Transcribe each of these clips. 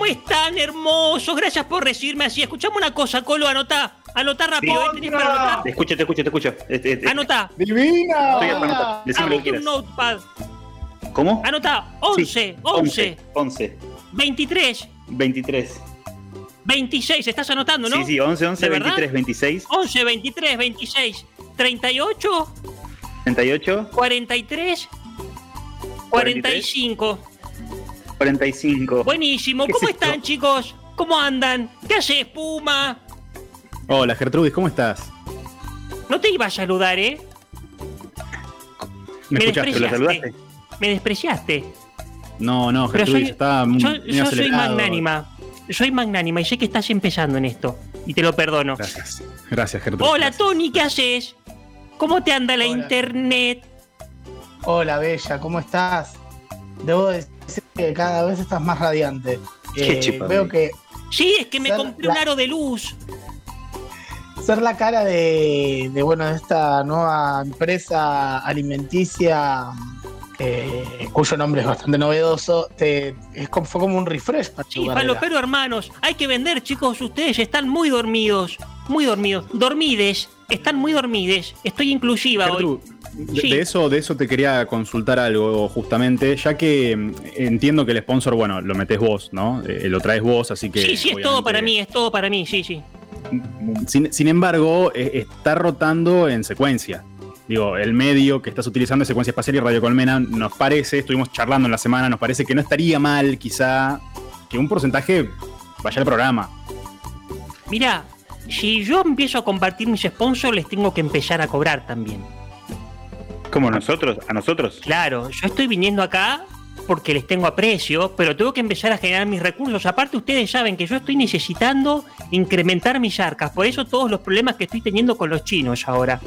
¿Cómo están, hermosos? Gracias por recibirme así. Escuchame una cosa, Colo, anotá. Anotá rápido, ¿eh? ¿Tenés para anotar? Te escucho, te escucho, te escucho. Este, este, Anotá. ¡Divina! estoy anotando. Decime lo que un notepad. ¿Cómo? Anotá. 11, Sí, 11, 11, 23, 23. 26. ¿Estás anotando, no? Sí, sí, 11, 11, ¿De verdad? 23, 26, 11, 23, 26, 38, 38, 43, 45. 45. Buenísimo. ¿Qué ¿Cómo es esto? están, chicos? ¿Cómo andan? ¿Qué haces, Puma? Hola Gertrudis, ¿cómo estás? No te iba a saludar, ¿eh? ¿Me Me escuchaste? ¿Te lo despreciaste. saludaste? Me despreciaste. No, no, Gertrudis, soy- está muy Yo, yo soy magnánima. Soy magnánima y sé que estás empezando en esto. Y te lo perdono. Gracias. Gracias, Gertrudis. Hola, gracias. Tony, ¿qué haces? ¿Cómo te anda la Hola. internet? Hola, Bella, ¿cómo estás? Debo decir que cada vez estás más radiante. Qué Eh, chipa, veo que Sí, es que me compré la- un aro de luz. ser la cara de, de, bueno, de esta nueva empresa alimenticia, eh, cuyo nombre es bastante novedoso, te, es como- fue como un refresh para tu Sí. Palopero hermanos. Hay que vender, chicos. Ustedes están muy dormidos. Muy dormidos. Dormides. Están muy dormides. Estoy inclusiva hoy. De, Sí. de eso, de eso te quería consultar algo justamente, ya que mm, entiendo que el sponsor, bueno, lo metés vos, ¿no? Eh, lo traes vos, así que. Sí, sí, es todo para mí. Es todo para mí. Sí, sí. Sin, sin embargo, eh, está rotando en secuencia. Digo, el medio que estás utilizando es secuencia espacial y Radio Colmena, nos parece, estuvimos charlando en la semana, nos parece que no estaría mal, quizá, que un porcentaje vaya al programa. Mira, si yo empiezo a compartir mis sponsors, les tengo que empezar a cobrar también. ¿Cómo nosotros? ¿A nosotros? Claro, yo estoy viniendo acá porque les tengo aprecio, pero tengo que empezar a generar mis recursos. Aparte, ustedes saben que yo estoy necesitando incrementar mis arcas. Por eso todos los problemas que estoy teniendo con los chinos ahora.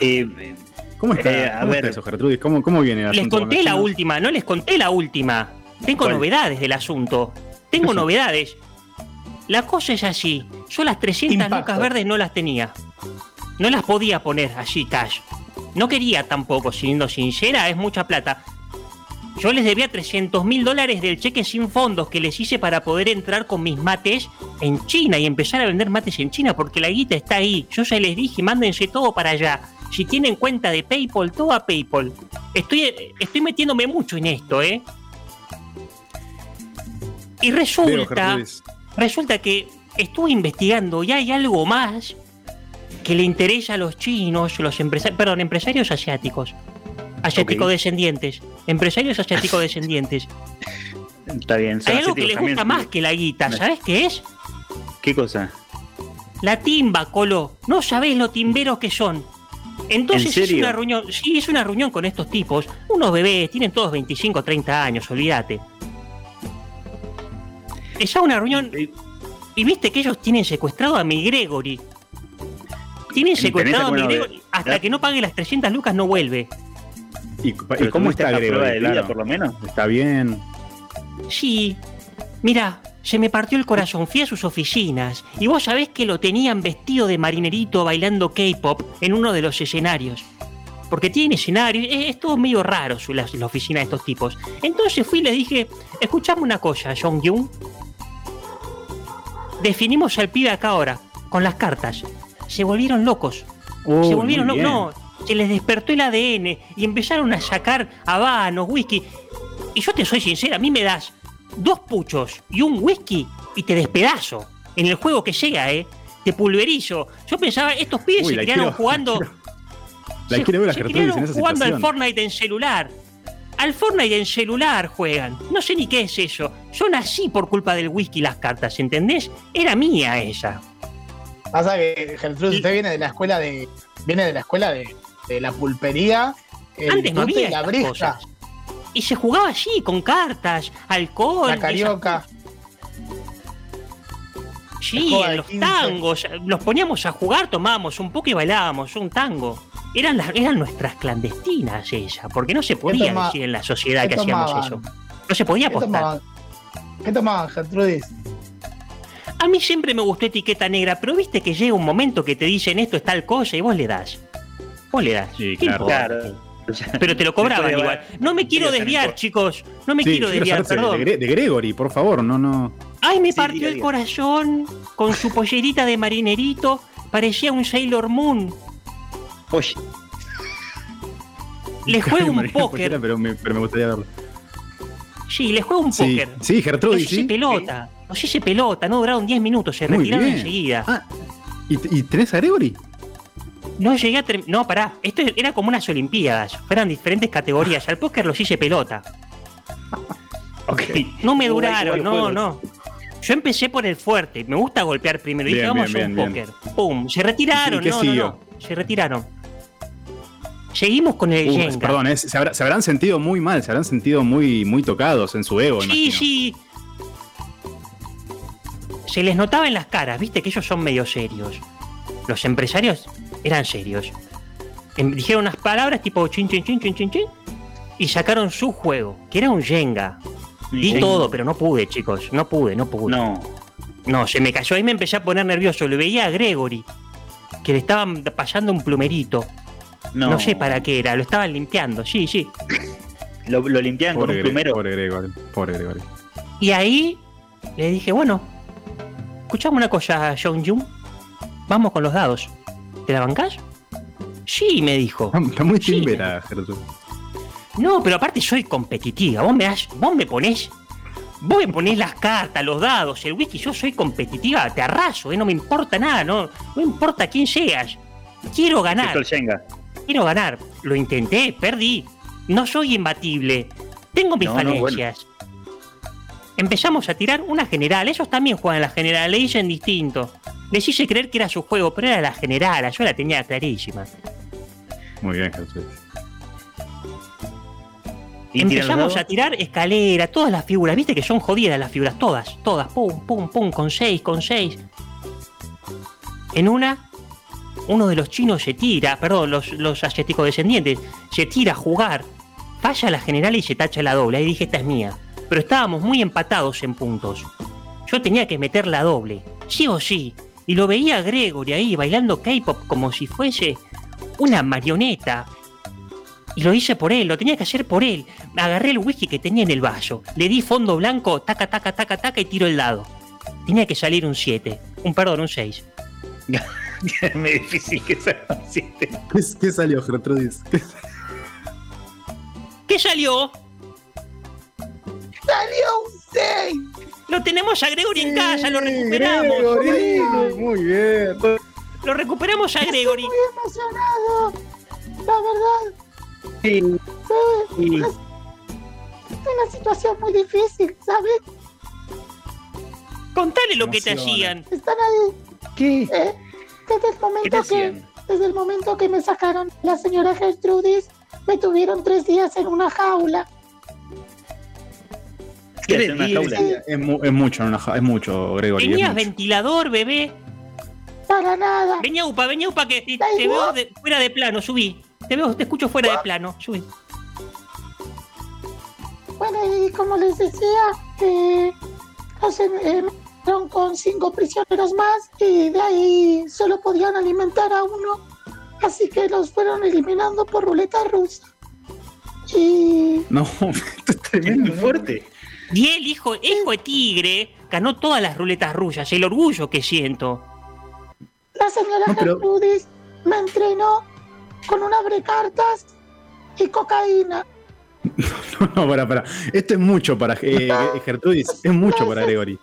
Eh, ¿Cómo está, Eh, a ¿Cómo ver. está eso, Gertrudis? ¿Cómo, cómo viene el Les asunto con conté la chinos? última, no les conté la última. Tengo ¿Cuál? novedades del asunto. Tengo novedades. La cosa es así. Yo las 300 Impacto. lucas verdes no las tenía. No las podía poner así cash. No quería tampoco, siendo sincera, es mucha plata. Yo les debía 300 mil dólares del cheque sin fondos que les hice para poder entrar con mis mates en China y empezar a vender mates en China porque la guita está ahí. Yo ya les dije, mándense todo para allá. Si tienen cuenta de PayPal, todo a PayPal. Estoy, estoy metiéndome mucho en esto, ¿eh? Y resulta, resulta que estuve investigando y hay algo más que le interesa a los chinos, los empresarios, perdón, empresarios asiáticos. Asiático Ok. descendientes. Empresarios asiático descendientes. está bien. Hay algo que les también. gusta más que la guita. ¿sabes qué es? ¿Qué cosa? La timba, Colo. No sabés lo timberos que son. Entonces ¿En es una reunión, sí, es una reunión con estos tipos, unos bebés, tienen todos 25, 30 años, olvídate. Es una reunión Eh, y viste que ellos tienen secuestrado a mi Gregory. Tienen ¿Tenés secuestrado a mi Gregory. Hasta verdad? que no pague las 300 lucas no vuelve. ¿Y, ¿Pero y cómo está la prueba Gregory? de vida, Claro. por lo menos? ¿Está bien? Sí, mira, se me partió el corazón, fui a sus oficinas y vos sabés que lo tenían vestido de marinerito bailando K-pop en uno de los escenarios. Porque tiene escenario, es, es todo medio raro su, la, la oficina de estos tipos. Entonces fui y les dije, escuchame una cosa, Jong Jung. Definimos al pibe acá ahora, con las cartas. Se volvieron locos. Se volvieron muy locos. No, se les despertó el ADN y empezaron a sacar habanos, whisky. Y yo te soy sincera, a mí me das dos puchos y un whisky y te despedazo. En el juego que llega, ¿eh? Te pulverizo. Yo pensaba, estos pibes Uy, se quiero- jugando. La se- quiero ver se en esa jugando al. Fortnite en celular. Al Fortnite en celular juegan. No sé ni qué es eso. Yo nací por culpa del whisky y las cartas, ¿entendés? Era mía esa. Pasa que Gertrudis, usted viene de la escuela de. Viene de la escuela de, de la pulpería. El Antes no había y la. Y se jugaba así, con cartas, alcohol. La carioca. Sí, en los 15. tangos, los poníamos a jugar, tomábamos un poco y bailábamos un tango. Eran, las, eran nuestras clandestinas esa, porque no se podía toma- decir en la sociedad que hacíamos tomaban? eso. No se podía ¿Qué apostar. ¿Qué tomaban, Gertrudis? A mí siempre me gustó etiqueta negra, pero viste que llega un momento que te dicen esto es tal cosa y vos le das. Vos le das. Sí, ¿Qué claro. Pero te lo cobraban igual. No me quiero desviar, chicos. No me Sí, quiero desviar, perdón. De Gregory, por favor, no, no. Ay, me Sí, partió el corazón con su pollerita de marinerito. Parecía un Sailor Moon. Oye, Le juego un póker. Pero me, pero me gustaría verlo. Sí, le juego un Sí, póker. sí, Los Gertrudis, hice sí. pelota. Los hice pelota. No duraron 10 minutos. Se Muy retiraron bien. enseguida. Ah, ¿y, y tenés a Gregory? No llegué a. No, pará. Esto era como unas Olimpiadas. Fueran diferentes categorías. Al póker los hice pelota. ok. No me duraron, no, no. Yo empecé por el fuerte. Me gusta golpear primero. Y dije, Bien, vamos bien, a un bien, bien. póker. Pum. Se retiraron. ¿Y qué no, no, no. Se retiraron. Seguimos con el Jenga. perdón, es- se, habrá- se habrán sentido muy mal, se habrán sentido muy, muy tocados en su ego, Sí, imagino. sí. Se les notaba en las caras, viste que ellos son medio serios. Los empresarios eran serios. Em- Dijeron unas palabras tipo chin chin chin chin chin chin y sacaron su juego, que era un Jenga. Di todo, pero no pude, chicos. No pude, no pude. No. No, se me cayó. Ahí me empecé a poner nervioso. Le veía a Gregory, que le estaban pasando un plumerito. No. No, sé para qué era, lo estaban limpiando. Sí, sí. Lo, lo limpiaban con un plumero. pobre Gregory. Pobre Gregory. Y ahí le dije, bueno, escuchame una cosa, John Jung. Vamos con los dados. ¿Te la bancás? Sí, me dijo. Está, muy Sí. timbera. No, pero aparte soy competitiva. Vos me das, vos me ponés. Vos me ponés las cartas, los dados, el whisky, yo soy competitiva, te arraso, ¿eh? no me importa nada, no, no importa quién seas. Quiero ganar. Esto el Shenga. Quiero ganar. Lo intenté, perdí. No soy imbatible. Tengo mis No, no, bueno. falencias. Empezamos a tirar una general. Ellos también juegan la general, le dicen distinto. Les hice creer que era su juego, pero era la general, yo la tenía clarísima. Muy bien, Gertrudis. ¿Y tiran los Empezamos a tirar escalera, todas las figuras, viste que son jodidas las figuras, todas, todas, pum, pum, pum, con seis, con seis. En una, uno de los chinos se tira, perdón, los, los asiáticos descendientes, se tira a jugar, falla la general y se tacha la doble. Ahí dije, esta es mía. Pero estábamos muy empatados en puntos. Yo tenía que meter la doble, sí o sí. Y lo veía a Gregory ahí bailando K-pop como si fuese una marioneta. Y lo hice por él, lo tenía que hacer por él. Agarré el whisky que tenía en el vaso, le di fondo blanco, taca, taca, taca, taca y tiro el dado. Tenía que salir un 7, un perdón, un 6. es muy difícil que consciente. ¿Qué, qué salió, Gertrudis? ¿Qué- ¿Qué salió? ¡Salió un 6! Lo tenemos a Gregory en casa, lo recuperamos. Gregory, muy bien. Lo recuperamos a Gregory. Muy emocionado. La verdad, Sí. Sí. una, una situación muy difícil, ¿sabes? Contale lo que te hacían. Están ahí. ¿Qué? eh, desde el ¿Qué te momento que hacían? desde el momento que me sacaron la señora Gertrudis, me tuvieron tres días en una jaula. ¿Qué Tres una jaula? Es, mu- es mucho, en una ja- es mucho, Gregory. ¿Tenías mucho. ventilador, bebé? Para nada. Vení, Upa, vení, Upa, que te, te veo de- fuera de plano, subí. Te veo, te escucho fuera de plano, subí. Bueno, y como les decía, eh, em- eh, con cinco prisioneros más y de ahí solo podían alimentar a uno. Así que los fueron eliminando por ruleta rusa. Y No, esto es tremendo. fuerte. Y el hijo, hijo de tigre ganó todas las ruletas rusas, el orgullo que siento. la señora No, pero- Gertrudis me entrenó con un abrecartas y cocaína. No, no, para, para. Esto es mucho para eh, Gertrudis, es mucho para Gregory.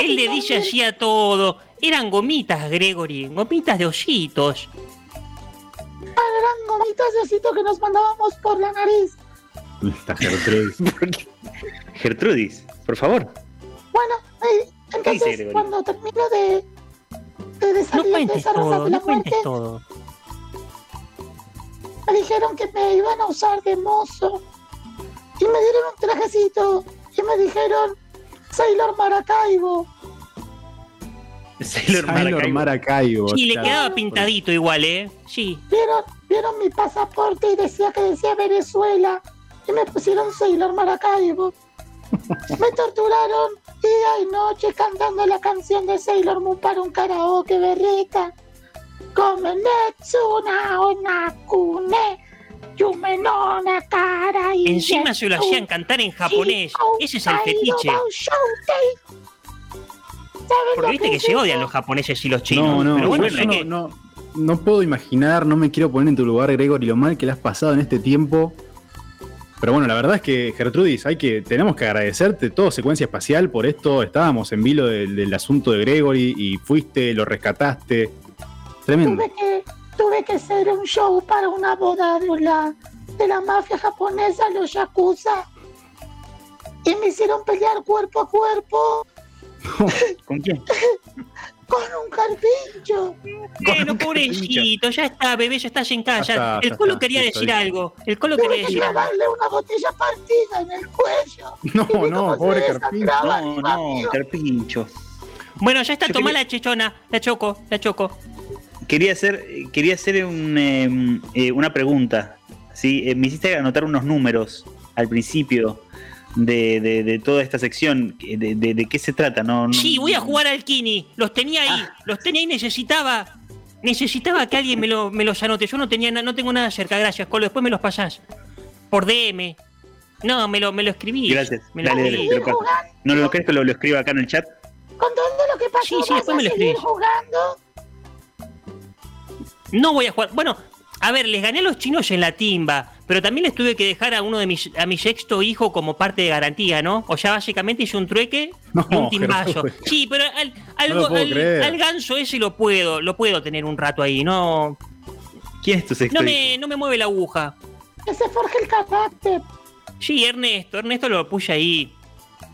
Él le dice así a todo. Eran gomitas, Gregory, gomitas de ositos. Eran gomitas de osito que nos mandábamos por la nariz. Esta Gertrudis. Gertrudis, por favor. Bueno, eh, entonces cuando termino de, de, de No de cuentes esa todo, de la no cuentes muerte, todo. me dijeron que me iban a usar de mozo. Y me dieron un trajecito. Y me dijeron, Sailor Maracaibo. Sailor Sailor Maracaibo. Maracaibo. Sí, le quedaba pintadito igual, ¿eh? Sí. Vieron, vieron mi pasaporte y decía que decía Venezuela. Y me pusieron Sailor Maracaibo. Me torturaron día y noche cantando la canción de Sailor Moon para un karaoke berreta. Come Netsuna Onakune. Encima se lo hacían cantar en japonés. Ese es el fetiche. Porque viste que se odian los japoneses y los chinos. No, no, Pero bueno, yo no, que- no, no puedo imaginar, no me quiero poner en tu lugar, Gregory, lo mal que le has pasado en este tiempo. Pero bueno, la verdad es que, Gertrudis, hay que, tenemos que agradecerte todo secuencia espacial por esto. Estábamos en vilo del, del asunto de Gregory y fuiste, lo rescataste. Tremendo. Tuve que, tuve que hacer un show para una boda de la, de la mafia japonesa, los Yakuza. Y me hicieron pelear cuerpo a cuerpo ¿Con quién? con un carpincho. Bueno, pobrecito, ya está, bebé, ya estás en casa. Está, el Colo está, quería decir algo. El Colo quería que decir algo. clavarle una botella partida en el cuello. No, no, pobre Carpincho. No, no. Carpincho. Bueno, ya está, tomá la chechona, la choco, la choco. Quería hacer, quería hacer un, eh, eh, una pregunta. ¿sí? Eh, me hiciste anotar unos números al principio de, de- de toda esta sección. ¿De, de- de qué se trata? No, no- Sí, voy a jugar al Kini. Los tenía ahí, los tenía ahí, necesitaba. Necesitaba que alguien me, lo- me los anote. Yo no tenía na- no tengo nada cerca, gracias, Colo. Después me los pasás. Por DM. No, me lo, me lo escribí. Gracias. Me lo Dale, dale, escribí. te lo paso. ¿No lo crees que lo, lo escriba acá en el chat? Con todo lo que pasó, Sí, sí, ¿vas después a me lo seguir escribís. jugando? No voy a jugar. Bueno, a ver, les gané a los chinos en la timba, pero también les tuve que dejar a uno de mis, a mi sexto hijo como parte de garantía, ¿no? O sea, básicamente hice un trueque No, y un timbazo. Sí, pero al, algo, ganso ese lo puedo, lo puedo tener un rato ahí, no, ¿Quién es tu sexto no hijo? me, no me mueve la aguja. Que se forje el carácter. Sí, Ernesto, Ernesto lo puse ahí.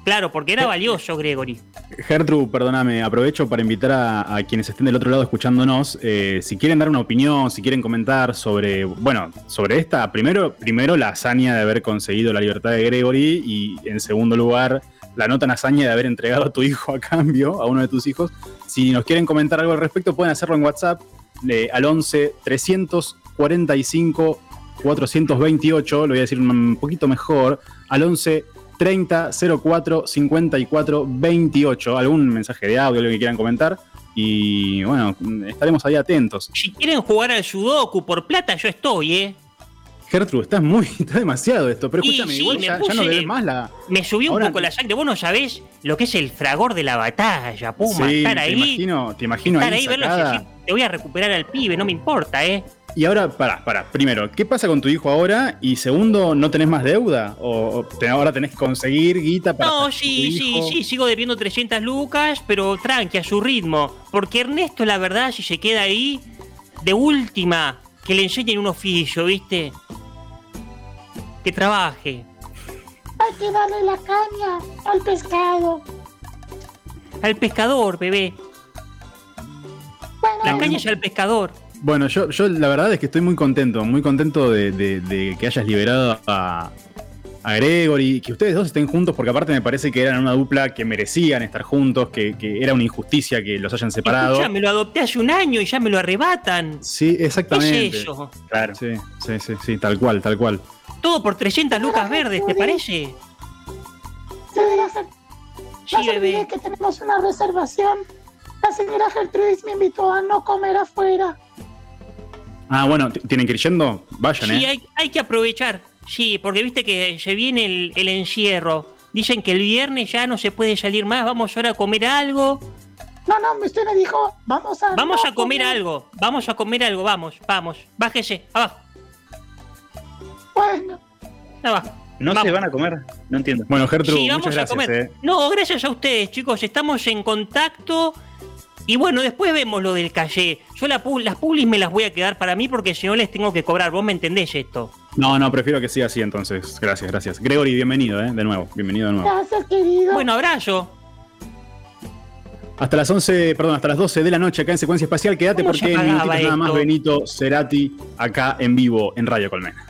Claro, porque era valioso, Gregory. Gertrude, perdóname, aprovecho para invitar a, a quienes estén del otro lado escuchándonos, eh, si quieren dar una opinión, si quieren comentar sobre, bueno, sobre esta, primero, primero la hazaña de haber conseguido la libertad de Gregory y en segundo lugar la no tan hazaña de haber entregado a tu hijo a cambio, a uno de tus hijos. Si nos quieren comentar algo al respecto, pueden hacerlo en WhatsApp eh, al 11 345 428, lo voy a decir un poquito mejor, al 11 30 04 54 28. Algún mensaje de audio, lo que quieran comentar. Y bueno, estaremos ahí atentos. Si quieren jugar al Sudoku por plata, yo estoy, ¿eh? Gertrude, estás muy, está demasiado esto, pero escúchame, sí, igual ya, ya puse- no debes más la. Me subió un Ahora- poco la sangre. Vos no sabés lo que es el fragor de la batalla, Puma. Sí, estar te ahí. imagino, te imagino estar ahí, ahí, verlo te voy a recuperar al pibe, no me importa, ¿eh? Y ahora, pará, pará. Primero, ¿qué pasa con tu hijo ahora? Y segundo, ¿no tenés más deuda? ¿O, te- ahora tenés que conseguir guita para. No, sí, sí, hijo? sí, sigo debiendo 300 lucas, pero tranqui, a su ritmo. Porque Ernesto, la verdad, si se queda ahí, de última, que le enseñen un oficio, ¿viste? Que trabaje. Hay que darle la caña al pescado. Al pescador, bebé. Bueno, La caña es al pescador. Bueno, yo, yo la verdad es que estoy muy contento, muy contento de, de- de que hayas liberado a, a Gregory, que ustedes dos estén juntos, porque aparte me parece que eran una dupla que merecían estar juntos, que, que era una injusticia que los hayan separado. Escucha, me lo adopté hace un año y ya me lo arrebatan. Sí, ¿Qué exactamente. es eso? Claro. Sí, sí, sí, sí, tal cual, tal cual. Todo por 300 lucas verdes, ¿te parece? Sí, no se olvide bebé. que tenemos una reservación. La señora Gertrudis me invitó a no comer afuera. Ah, bueno, ¿tienen que ir yendo? Vayan, Sí, ¿eh? hay, hay que aprovechar. Sí, porque viste que se viene el, el encierro. Dicen que el viernes ya no se puede salir más. Vamos ahora a comer algo. No, no, usted me dijo, vamos a. Vamos no a comer algo. Vamos a comer algo. Vamos, vamos. Bájese. Abajo. Bueno, Abajo. ¿No Vamos. se van a comer? No entiendo. Bueno, Gertrude, Sí, muchas a gracias, comer. ¿eh? No, gracias a ustedes, chicos. Estamos en contacto. Y bueno, después vemos lo del calle. Yo la las publis me las voy a quedar para mí porque si no les tengo que cobrar. ¿Vos me entendés esto? No, no, prefiero que siga así entonces. Gracias, gracias. Gregory, bienvenido, ¿eh? De nuevo, bienvenido de nuevo. gracias, querido. Bueno, abrazo. Hasta las 11, perdón, hasta las 12 de la noche acá en Secuencia Espacial. Quédate ¿Cómo se porque en minutitos nada más? Benito Cerati acá en vivo en Radio Colmena.